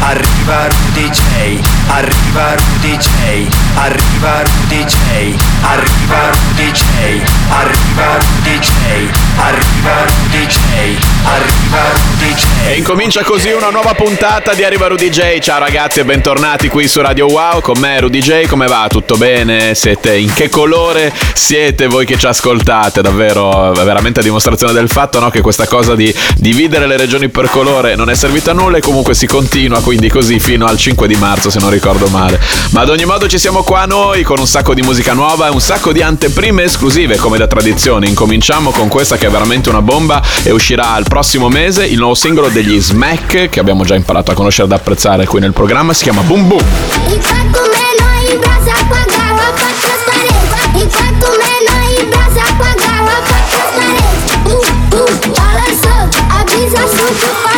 Arriva Rudy J. Arriva Rudy J. Arriva Rudy J. Arriva Rudy J. Arriva Rudy J. Arriva Rudy J. Arriva Rudy J. E incomincia così una nuova puntata di Arriva Rudy J. Ciao ragazzi e bentornati qui su Radio Wow con me Rudy J. Come va? Tutto bene? Siete in che colore siete voi che ci ascoltate? Davvero veramente a dimostrazione del fatto no, che questa cosa di dividere le regioni per colore non è servita a nulla e comunque si continua quindi così fino al 5 di marzo se non ricordo male. Ma ad ogni modo ci siamo qua noi con un sacco di musica nuova e un sacco di anteprime esclusive come da tradizione. Incominciamo con questa che è veramente una bomba e uscirà il prossimo mese il nuovo singolo degli Smack che abbiamo già imparato a conoscere ed apprezzare qui nel programma, si chiama Boom Boom. Menor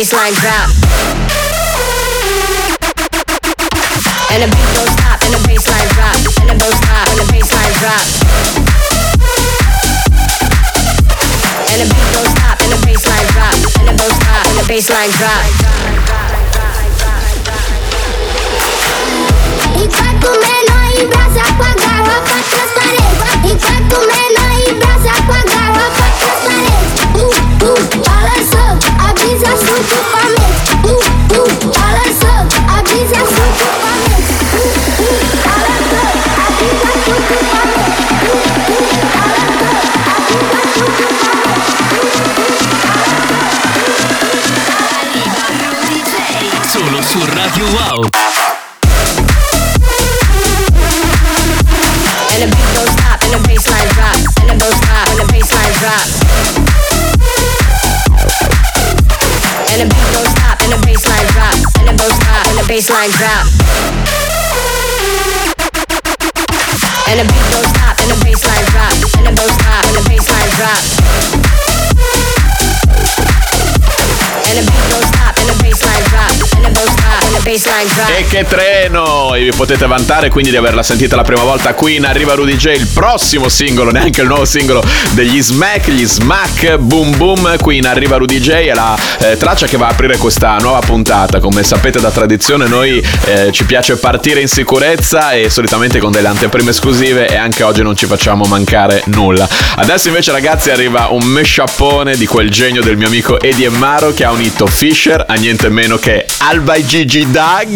the drop. And the beat don't stop, and the bassline drop, and the don't stop, and the bassline drop. And the beat don't stop, and the bassline drop, and the don't stop, and the bassline drop. Enquanto menor embrasa com a garrafa transparente Enquanto menor embrasa com a garrafa transparente Uh, uh, balançou, avisa assunto família Uh, uh, balançou, avisa assunto família Uh, uh, balançou, avisa assunto família Uh, uh, balançou, avisa assunto família Solo su Radio Wow. Bassline drop. And the beat don't E che treno! E vi potete vantare quindi di averla sentita la prima volta qui in Arriva Rudy J, il prossimo singolo, neanche il nuovo singolo degli Smack, gli Smack Boom Boom, qui in Arriva Rudy J, è la eh, traccia che va a aprire questa nuova puntata. Come sapete da tradizione noi eh, ci piace partire in sicurezza e solitamente con delle anteprime esclusive e anche oggi non ci facciamo mancare nulla. Adesso invece ragazzi arriva un mesciappone di quel genio del mio amico Eddie Emmaro che ha unito Fisher a niente meno che Alba e Gigi Dag. dog.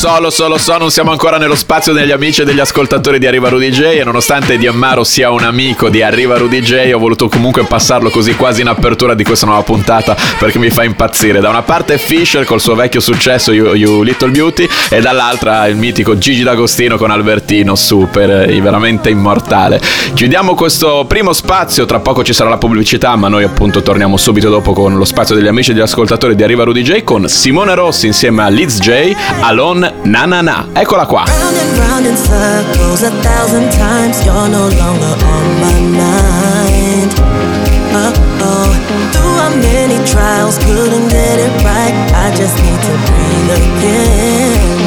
So, lo so, lo so, non siamo ancora nello spazio degli amici e degli ascoltatori di Arriva Rudy J e nonostante Diammaro sia un amico di Arriva Rudy J ho voluto comunque passarlo così quasi in apertura di questa nuova puntata perché mi fa impazzire. Da una parte Fisher col suo vecchio successo You, you Little Beauty e dall'altra il mitico Gigi D'Agostino con Albertino, super, eh, veramente immortale. Chiudiamo questo primo spazio, tra poco ci sarà la pubblicità ma noi appunto torniamo subito dopo con lo spazio degli amici e degli ascoltatori di Arriva Rudy J con Simone Rossi insieme a Liz J, Alone Na Na Na. Eccola qua. Round and round in circles a thousand times. You're no longer on my mind. Many trials, couldn't get it right. I just need to breathe again.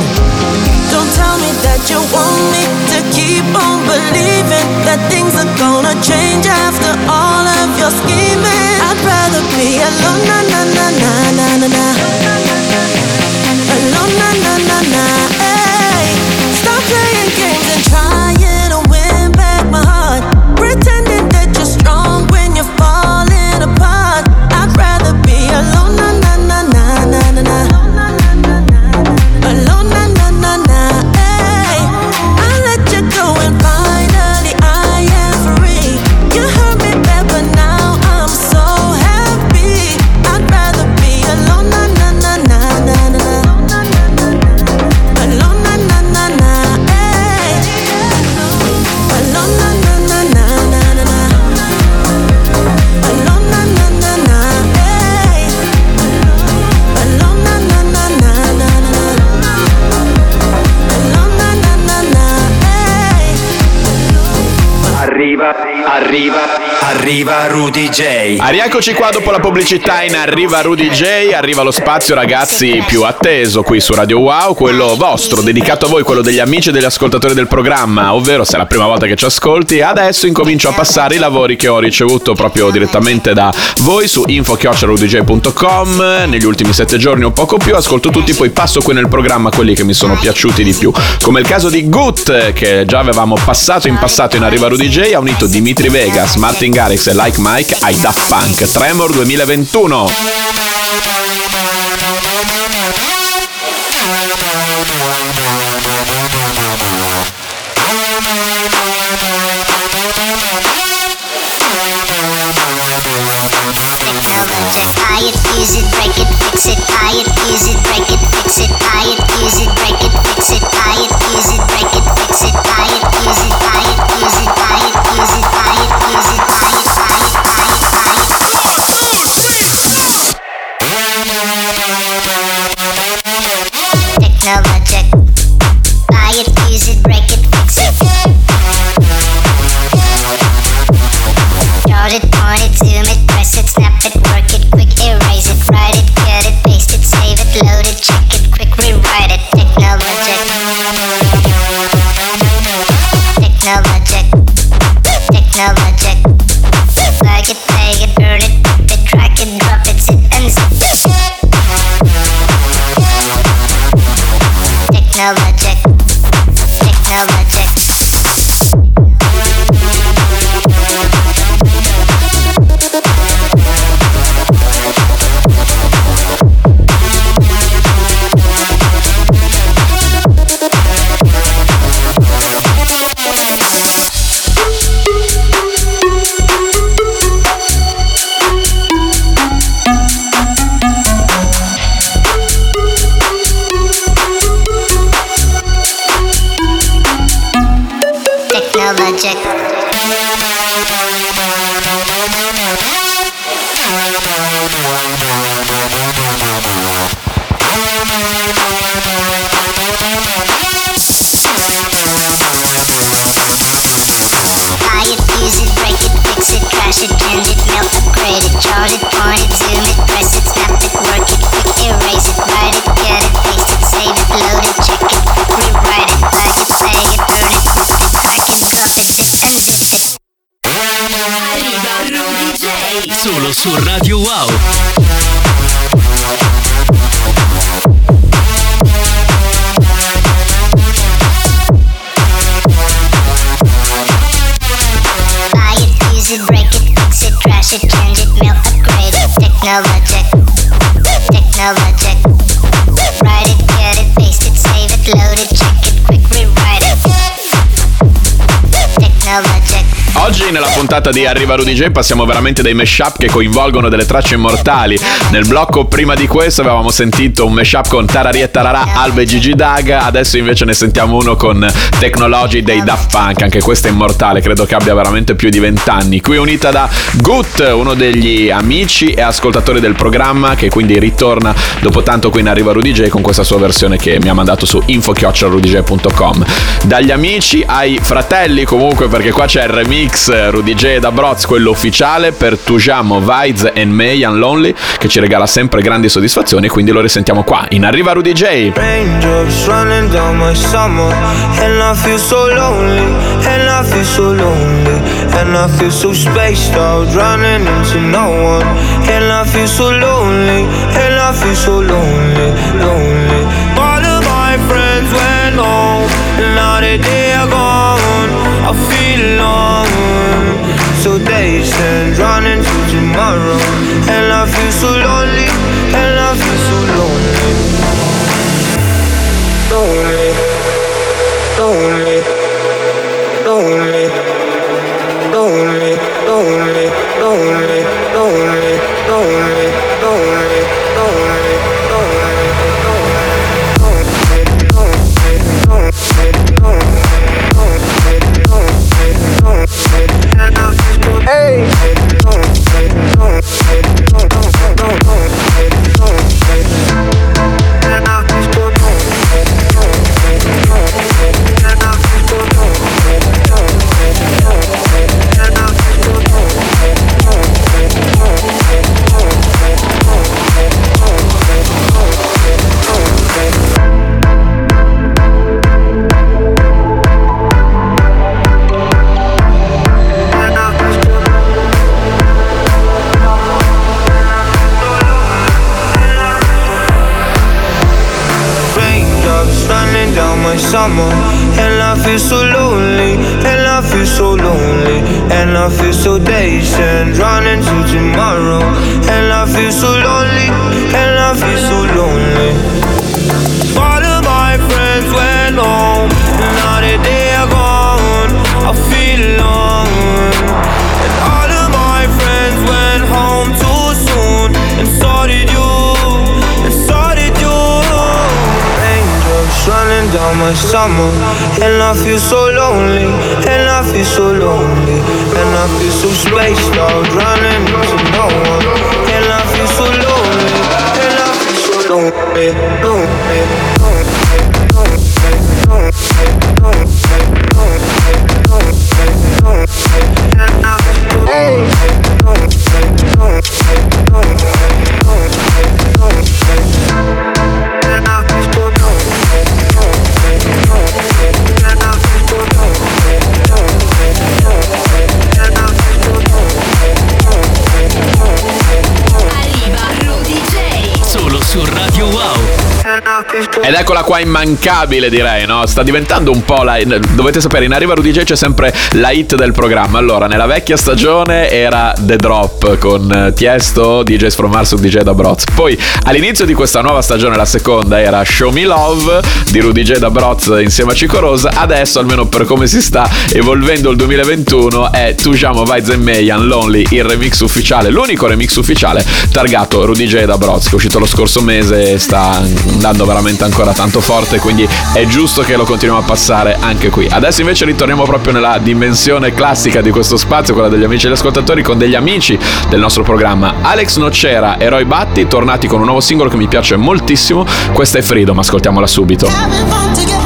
Don't tell me that you want me to keep on believing that things are gonna change after all of your scheming. I'd rather be alone, arriva, arriva Rudy J. Ah, rieccoci qua dopo la pubblicità in Arriva Rudy J, arriva lo spazio ragazzi più atteso qui su Radio Wow, quello vostro, dedicato a voi, quello degli amici e degli ascoltatori del programma, ovvero se è la prima volta che ci ascolti, adesso incomincio a passare i lavori che ho ricevuto proprio direttamente da voi su info.rudyj.com, negli ultimi sette giorni o poco più, ascolto tutti, poi passo qui nel programma quelli che mi sono piaciuti di più, come il caso di Gut che già avevamo passato in passato in Arriva Rudy J, ha unito Dimitri Vegas, Martin Garrix e Like Mike ai Daft Punk, Tremor 2021. Puntata di Arriva Rudy J passiamo veramente dai mashup che coinvolgono delle tracce immortali. Nel blocco prima di questo avevamo sentito un mashup con Tarari e Tararà, Alba e Gigi Daga, adesso invece ne sentiamo uno con Technology dei Daft Punk, anche questo è immortale, credo che abbia veramente più di vent'anni. Qui unita da Gut, uno degli amici e ascoltatori del programma che quindi ritorna dopo tanto qui in Arriva Rudy J con questa sua versione che mi ha mandato su info-rudyj.com. Dagli amici ai fratelli comunque perché qua c'è il remix Rudy DJ da Broz, quello ufficiale, per Tujamo, Vides and May and Lonely, che ci regala sempre grandi soddisfazioni, quindi lo risentiamo qua. In arriva Rudy J. friends went home, and now that gone, I feel alone. said running to tomorrow, and I feel. Feel so Wow. Ed eccola qua immancabile direi, no? Sta diventando un po' la... Dovete sapere, in Arriva Rudy J c'è sempre la hit del programma. Allora, nella vecchia stagione era The Drop con eh, Tiesto, DJs from Mars, DJ da Broz. Poi all'inizio di questa nuova stagione, la seconda, era Show Me Love di Rudy J da Broz insieme a Cico Rosa. Adesso, almeno per come si sta evolvendo il 2021, è Tujamo Vibes and Mayan Lonely, il remix ufficiale, l'unico remix ufficiale targato Rudy J da Broz, che è uscito lo scorso mese e sta andando veramente ancora tanto forte, quindi è giusto che lo continuiamo a passare anche qui. Adesso invece ritorniamo proprio nella dimensione classica di questo spazio, quella degli amici e gli ascoltatori, con degli amici del nostro programma. Alex Nocera e Roy Batti, tornati con un nuovo singolo che mi piace moltissimo. Questa è Freedom, ascoltiamola subito.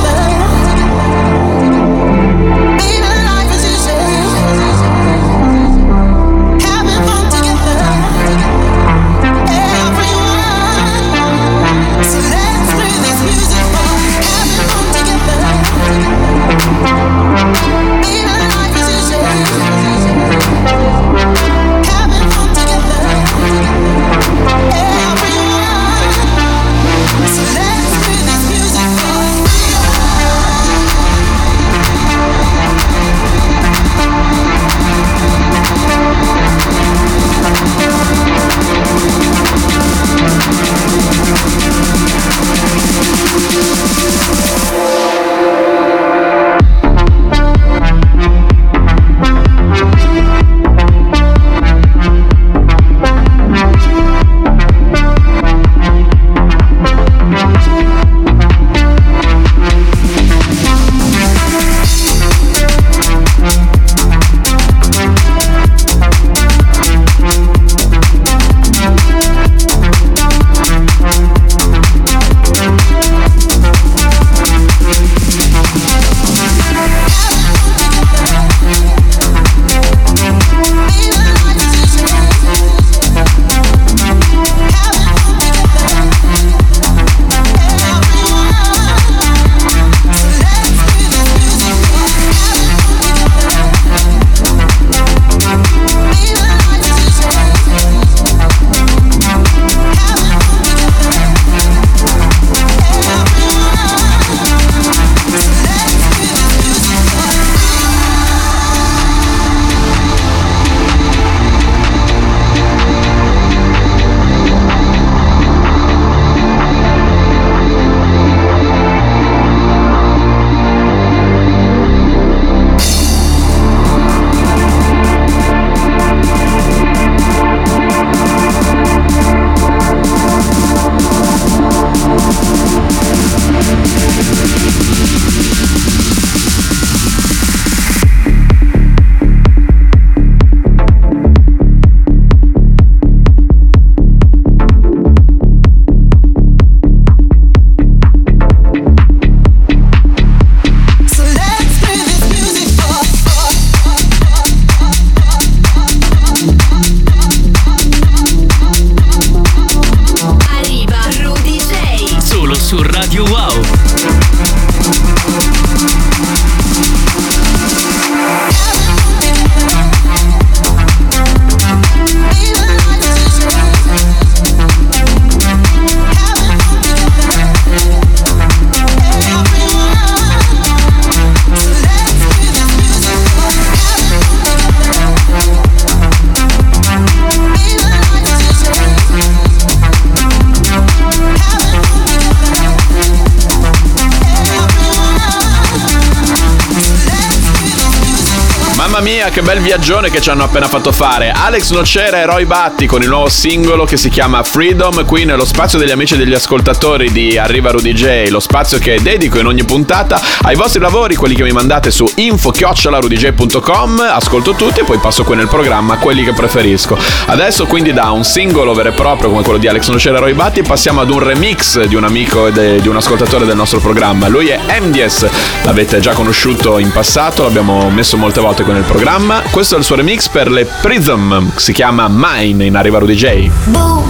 Viaggione che ci hanno appena fatto fare. Alex Nocera e Roy Batti con il nuovo singolo che si chiama Freedom, qui nello spazio degli amici e degli ascoltatori di Arriva Rudy J, lo spazio che dedico in ogni puntata ai vostri lavori, quelli che mi mandate su info-rudyj.com, ascolto tutti e poi passo qui nel programma quelli che preferisco. Adesso quindi da un singolo vero e proprio come quello di Alex Nocera e Roy Batti passiamo ad un remix di un amico e di un ascoltatore del nostro programma. Lui è MDS, l'avete già conosciuto in passato, l'abbiamo messo molte volte qui nel programma. Questo è il suo remix per le Prism, si chiama Mine in Arriva Rudy J. Boom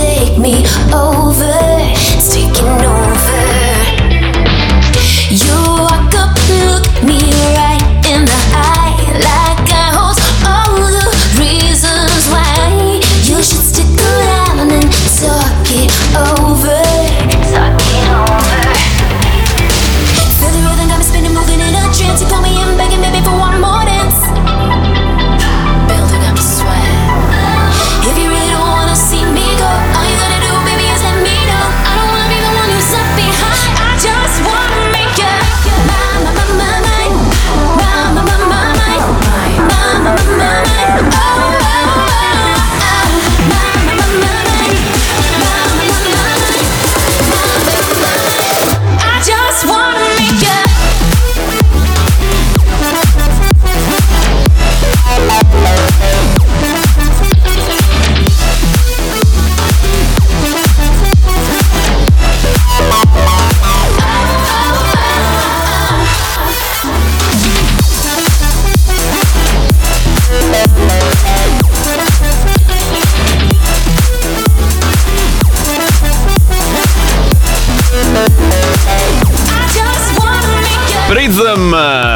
take me over.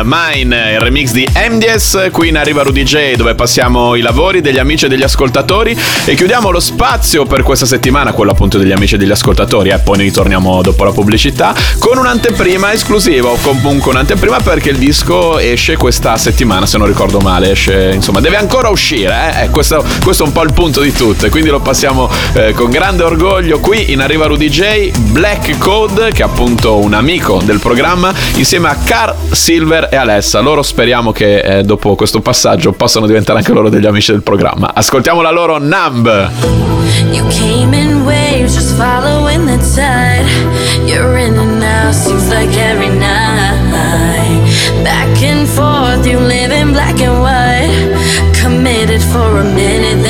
Mine, il remix di MDS, qui in Arriva Rudy J dove passiamo i lavori degli amici e degli ascoltatori. E chiudiamo lo spazio per questa settimana, quello appunto degli amici e degli ascoltatori e poi ne ritorniamo dopo la pubblicità con un'anteprima esclusiva o comunque un'anteprima perché il disco esce questa settimana se non ricordo male, esce insomma deve ancora uscire, eh? Eh, questo, questo è un po' il punto di tutto e quindi lo passiamo eh, con grande orgoglio qui in Arriva Rudy J, Black Code che è appunto un amico del programma insieme a Car Silver e Alessa. Loro speriamo che eh, dopo questo passaggio possano diventare anche loro degli amici del programma. Ascoltiamo la loro Numb. You came in waves, just following the tide. You're in and out, seems like every night. Back and forth, you live in black and white. Committed for a minute,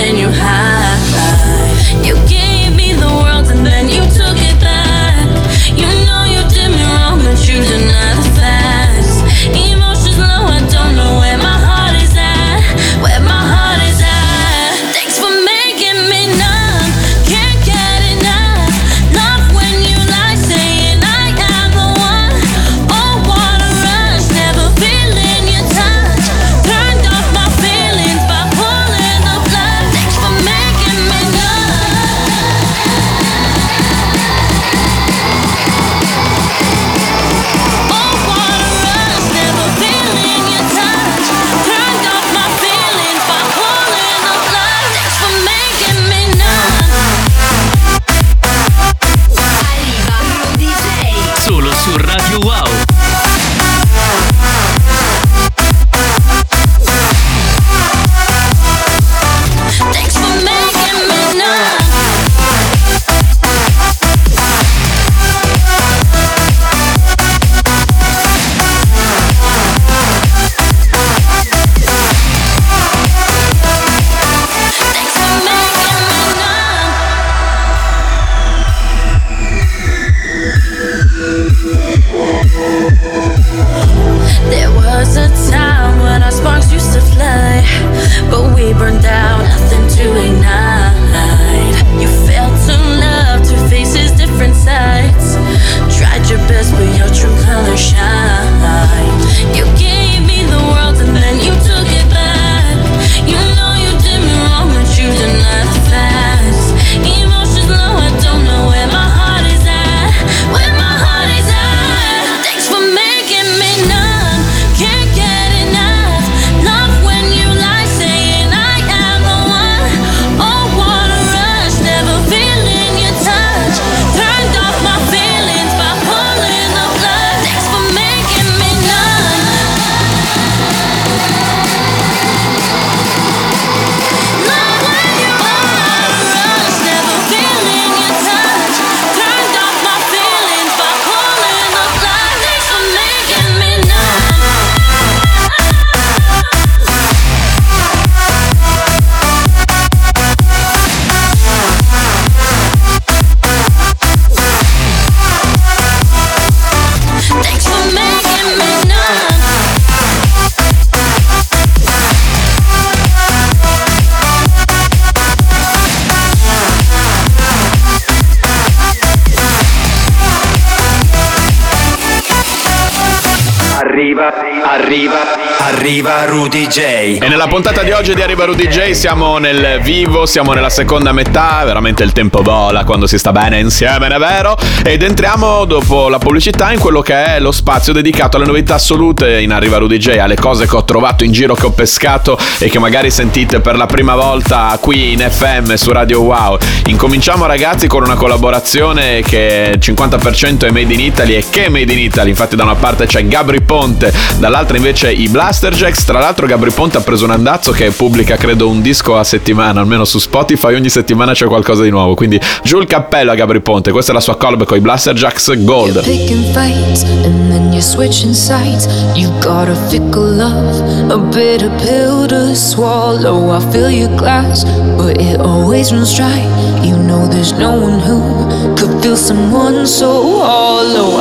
arriva Rudy J. E nella puntata di oggi di Arriva Rudy J siamo nel vivo, siamo nella seconda metà, veramente il tempo vola quando si sta bene insieme, è vero? Ed entriamo dopo la pubblicità in quello che è lo spazio dedicato alle novità assolute in Arriva Rudy J, alle cose che ho trovato in giro, che ho pescato e che magari sentite per la prima volta qui in FM su Radio Wow. Incominciamo ragazzi con una collaborazione che il 50% è made in Italy e che è made in Italy, infatti da una parte c'è Gabri Ponte, dall'altra invece i Blaster Jacks, tra l'altro Gabri Ponte ha preso un andazzo che pubblica credo un disco a settimana, almeno su Spotify. Ogni settimana c'è qualcosa di nuovo, quindi giù il cappello a Gabri Ponte, questa è la sua collab con i Blaster Jacks Gold.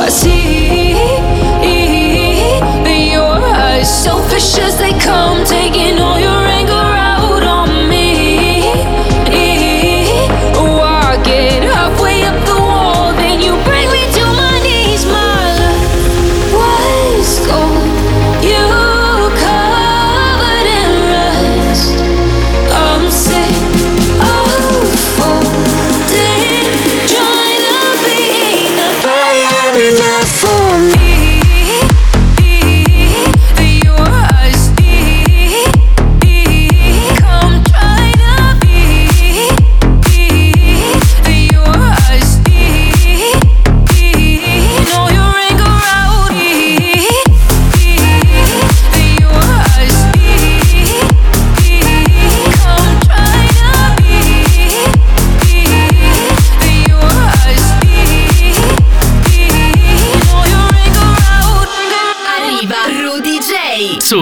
You fishes they come to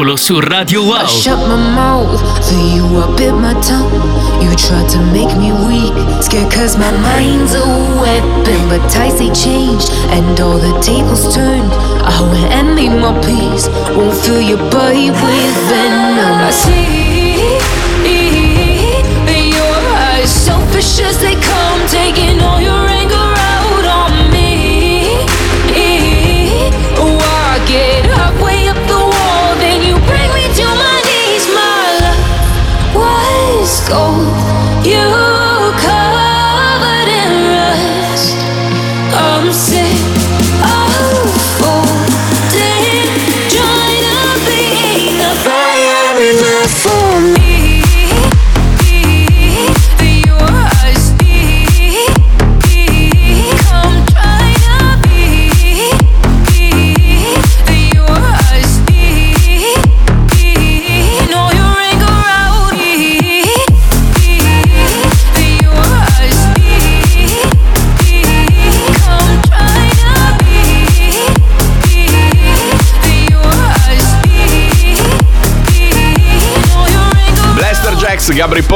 Solo su Radio Wow. I shut my mouth for you, I bit my tongue. You tried to make me weak, scared cause my mind's a weapon. But tides they changed and all the tables turned. I went and made my peace, won't fill your body with venom. I see your eyes, selfish as they come, taking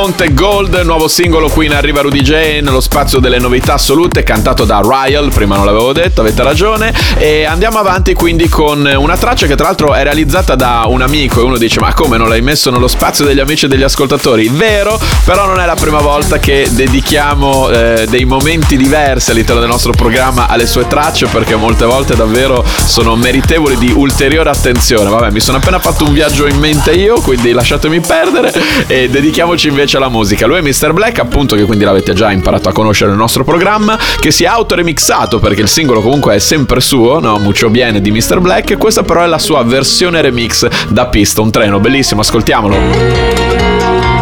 Ponte Gold, nuovo singolo qui in Arriva Rudy J nello spazio delle novità assolute, cantato da Ryle, prima non l'avevo detto, avete ragione. E andiamo avanti quindi con una traccia che tra l'altro è realizzata da un amico e uno dice ma come non l'hai messo nello spazio degli amici e degli ascoltatori? Vero, però non è la prima volta che dedichiamo eh, dei momenti diversi all'interno del nostro programma alle sue tracce perché molte volte davvero sono meritevoli di ulteriore attenzione. Vabbè, mi sono appena fatto un viaggio in mente io, quindi lasciatemi perdere e dedichiamoci invece alla musica. Lui è Mr. Black, appunto, che quindi l'avete già imparato a conoscere nel nostro programma, che si è autoremixato perché il singolo comunque è sempre suo, no? Mucho Bene di Mr. Black. Questa però è la sua versione remix da pista, un treno bellissimo, ascoltiamolo.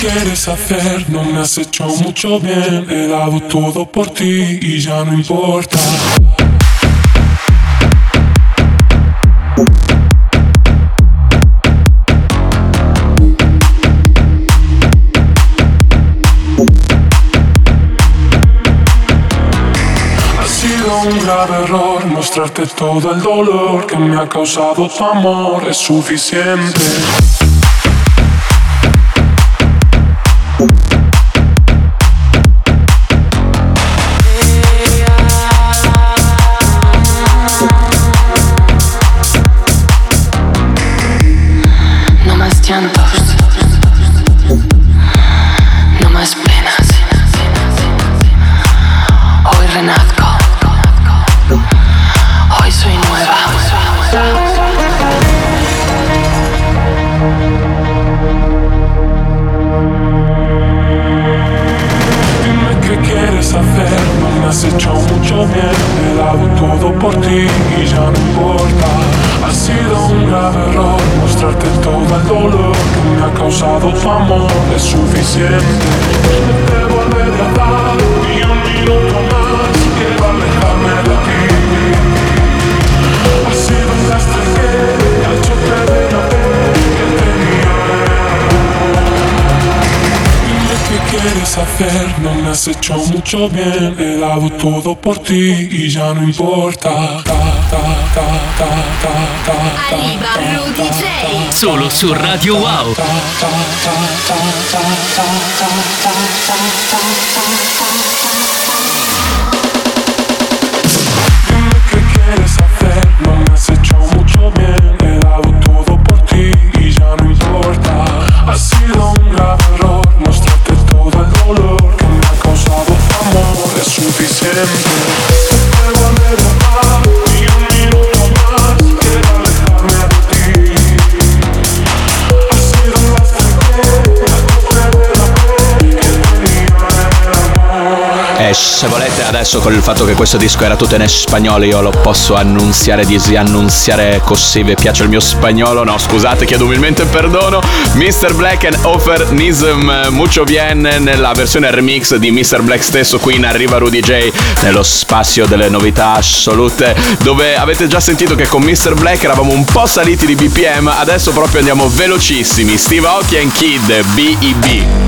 Quieres hacer, no me has hecho mucho bien. He dado todo por ti y ya no importa. Ha sido un grave error mostrarte todo el dolor que me ha causado tu amor. Es suficiente. canto. No me has hecho mucho bien. He dado todo por ti y ya no importa. Arriva Rudy J. Solo su Radio Wow. No me hecho mucho bien. He dado todo por ti y ya no importa. Suficiente. Adesso con il fatto che questo disco era tutto in spagnolo io lo posso annunziare, disannunziare così vi piace il mio spagnolo? No scusate chiedo umilmente perdono Mr. Black and Offer Nism Mucho Bien nella versione remix di Mr. Black stesso qui in Arriva Rudy J nello spazio delle novità assolute dove avete già sentito che con Mr. Black eravamo un po' saliti di BPM adesso proprio andiamo velocissimi Steve Aoki and Kid B.E.B.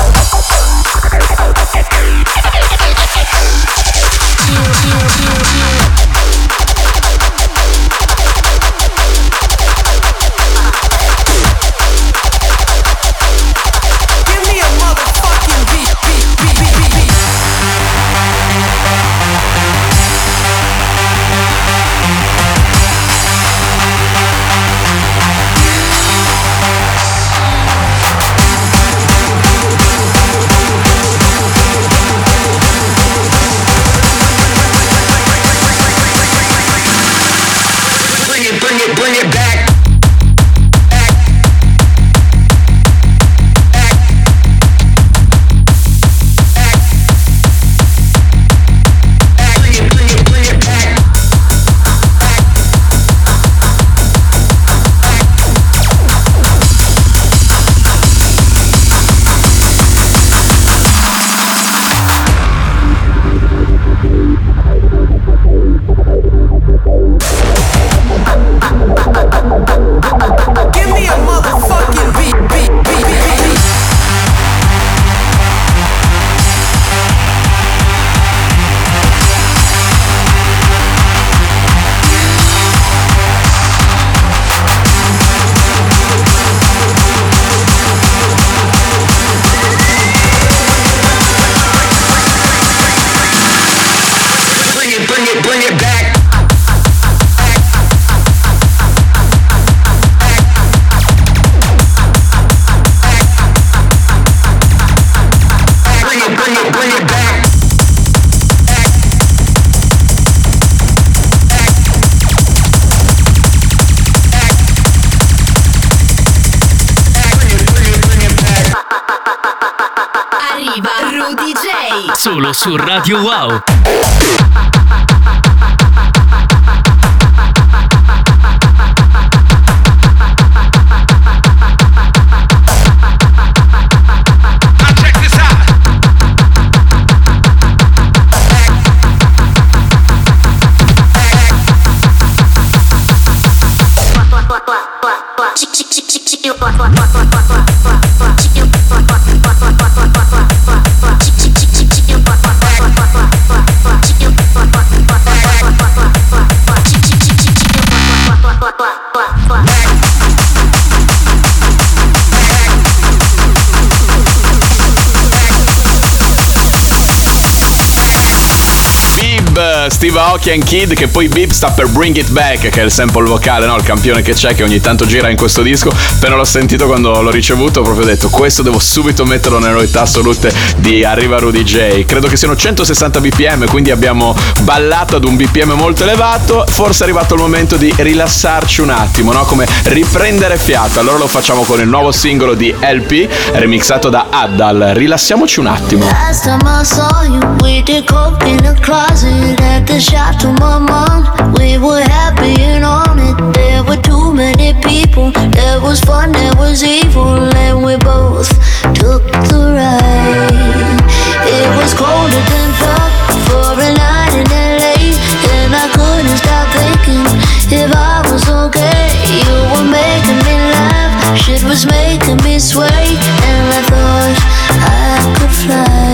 su Radio Wow. Steve Aoki and Kid che poi Beep sta per Bring It Back che è il sample vocale, no? il campione che c'è che ogni tanto gira in questo disco. Appena l'ho sentito quando l'ho ricevuto ho proprio detto questo devo subito metterlo nelle novità assolute di Arriva Rudy J. Credo che siano 160 bpm, quindi abbiamo ballato ad un bpm molto elevato. Forse è arrivato il momento di rilassarci un attimo, no? come riprendere fiato. Allora lo facciamo con il nuovo singolo di LP remixato da Addal. Rilassiamoci un attimo. Last time I saw you, we did the shop to my mom. We were happy and on it. There were too many people. There was fun, there was evil, and we both took the ride. It was colder than fuck for a night in LA, and I couldn't stop thinking if I was okay. You were making me laugh, shit was making me sway, and I thought I could fly.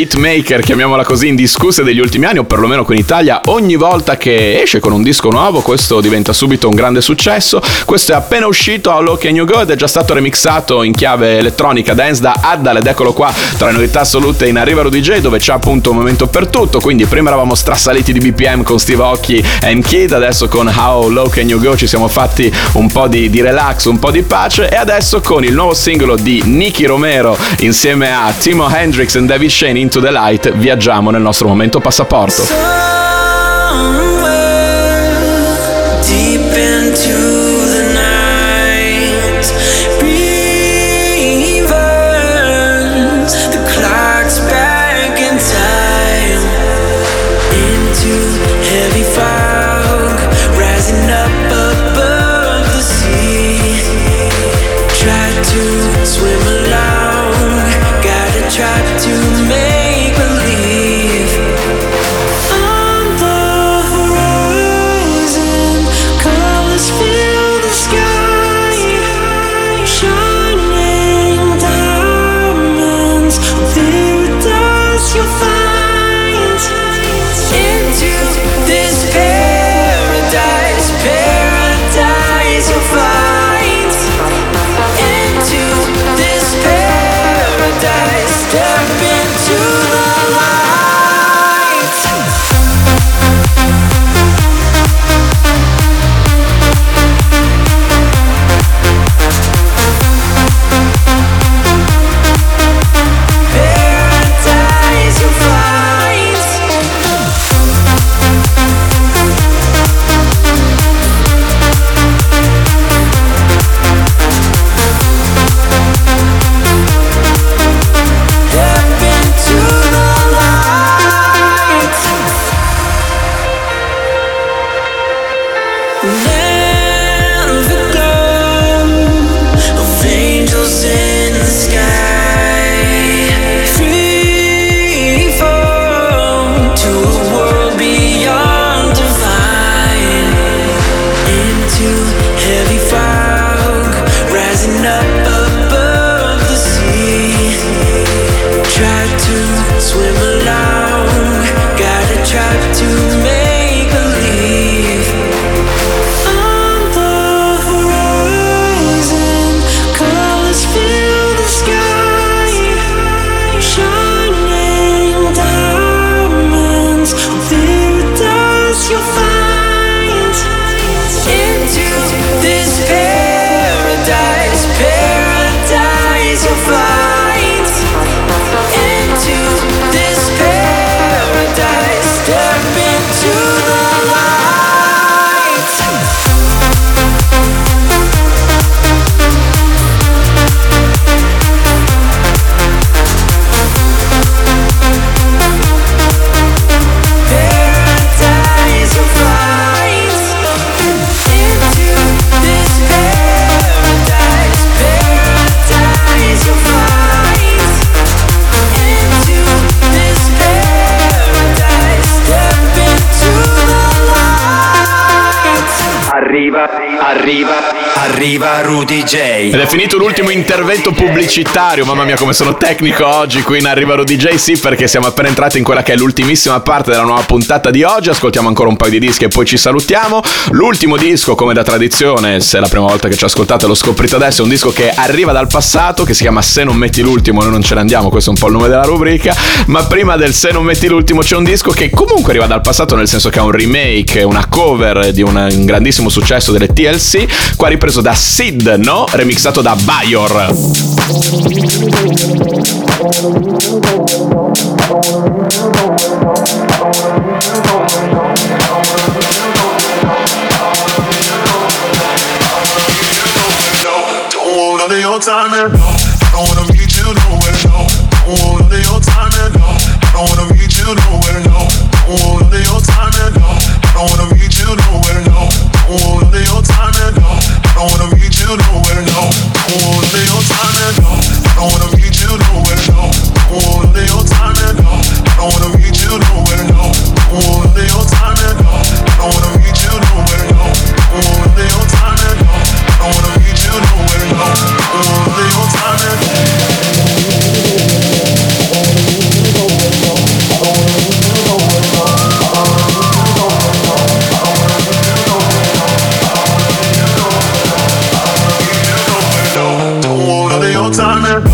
Hitmaker, chiamiamola così, indiscusse degli ultimi anni, o perlomeno qui in Italia. Ogni volta che esce con un disco nuovo, questo diventa subito un grande successo. Questo è appena uscito a Low Can You Go ed è già stato remixato in chiave elettronica dance da Addal ed eccolo qua tra le novità assolute in Arriva Rudy J dove c'è appunto un momento per tutto. Quindi prima eravamo strassaliti di BPM con Steve Aoki and Kid, adesso con How Low Can You Go ci siamo fatti un po' di, di relax, un po' di pace e adesso con il nuovo singolo di Nicky Romero insieme a Timo Hendrix e David Shane Into the Light viaggiamo nel nostro momento passaporto. Arriva, arriva, arriva Rudy J. Ed è finito l'ultimo intervento pubblicitario. Mamma mia, come sono tecnico oggi qui in Arrivaro DJ. Sì, perché siamo appena entrati in quella che è l'ultimissima parte della nuova puntata di oggi. Ascoltiamo ancora un paio di dischi e poi ci salutiamo. L'ultimo disco, come da tradizione, se è la prima volta che ci ascoltate lo scoprite adesso, è un disco che arriva dal passato, che si chiama Se non metti l'ultimo, noi non ce ne andiamo. Questo è un po' il nome della rubrica. Ma prima del Se non metti l'ultimo c'è un disco che comunque arriva dal passato, nel senso che è un remake, una cover di un, grandissimo successo delle TLC. Qua ripreso da Sid, no? Remixato da Bayor. Don't wanna meet you nowhere, no. Don't want none your time and no. Don't wanna meet you nowhere, no. Don't want none your time and no. Don't wanna meet you nowhere, no. Don't want don't wanna meet you nowhere, no. Don't want none of your time and no. I don't wanna meet you nowhere, no. Don't want none of your time and no. I don't wanna meet you nowhere, no. Don't none of your time want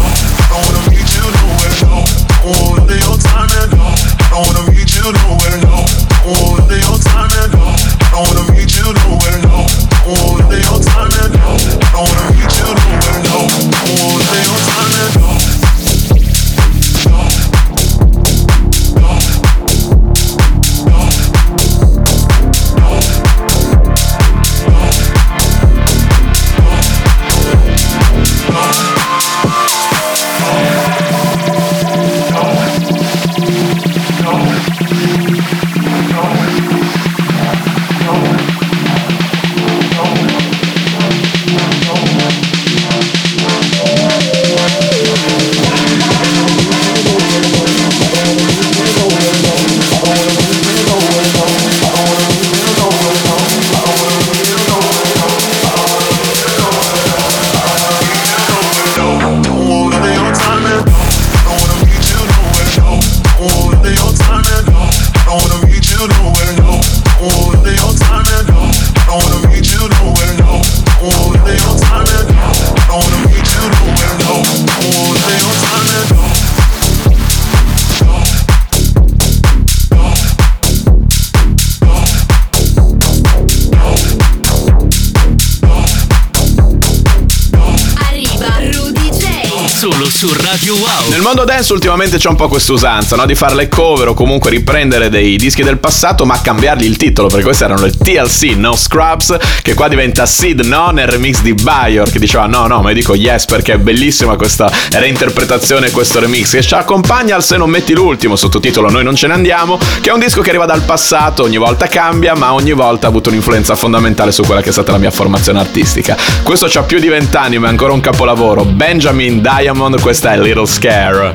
su Radio Wow. Nel mondo dance ultimamente c'è un po' questa usanza, no? Di fare le cover o comunque riprendere dei dischi del passato ma cambiargli il titolo, perché queste erano le TLC, no Scrubs, che qua diventa Sid No nel remix di Bayor, che diceva no no, ma io dico yes perché è bellissima questa reinterpretazione, questo remix, che ci accompagna al Se non metti l'ultimo, sottotitolo Noi non ce ne andiamo, che è un disco che arriva dal passato, ogni volta cambia, ma ogni volta ha avuto un'influenza fondamentale su quella che è stata la mia formazione artistica. Questo c'ha più di vent'anni, ma è ancora un capolavoro. Benjamin Diamond, questa è Little Scare.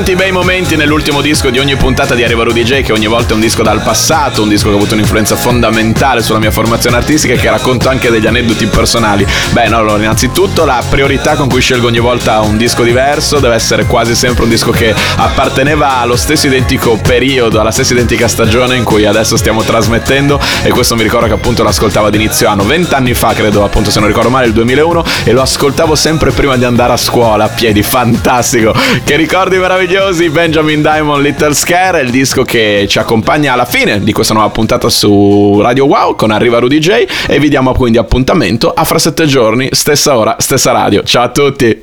Tanti bei momenti nell'ultimo disco di ogni puntata di Arriva Rudy J, che ogni volta è un disco dal passato, un disco che ha avuto un'influenza fondamentale sulla mia formazione artistica e che racconta anche degli aneddoti personali. Beh, no, allora, innanzitutto la priorità con cui scelgo ogni volta un disco diverso deve essere quasi sempre un disco che apparteneva allo stesso identico periodo, alla stessa identica stagione in cui adesso stiamo trasmettendo e questo mi ricordo che appunto l'ascoltavo ad inizio anno, vent'anni fa credo appunto se non ricordo male il 2001 e lo ascoltavo sempre prima di andare a scuola a piedi, fantastico. Che ricordi meravigliosi, Benjamin Diamond Little Scare, il disco che ci accompagna alla fine di questa nuova puntata su Radio Wow con Arriva Rudy J e vi diamo quindi appuntamento a fra sette giorni, stessa ora, stessa radio. Ciao a tutti!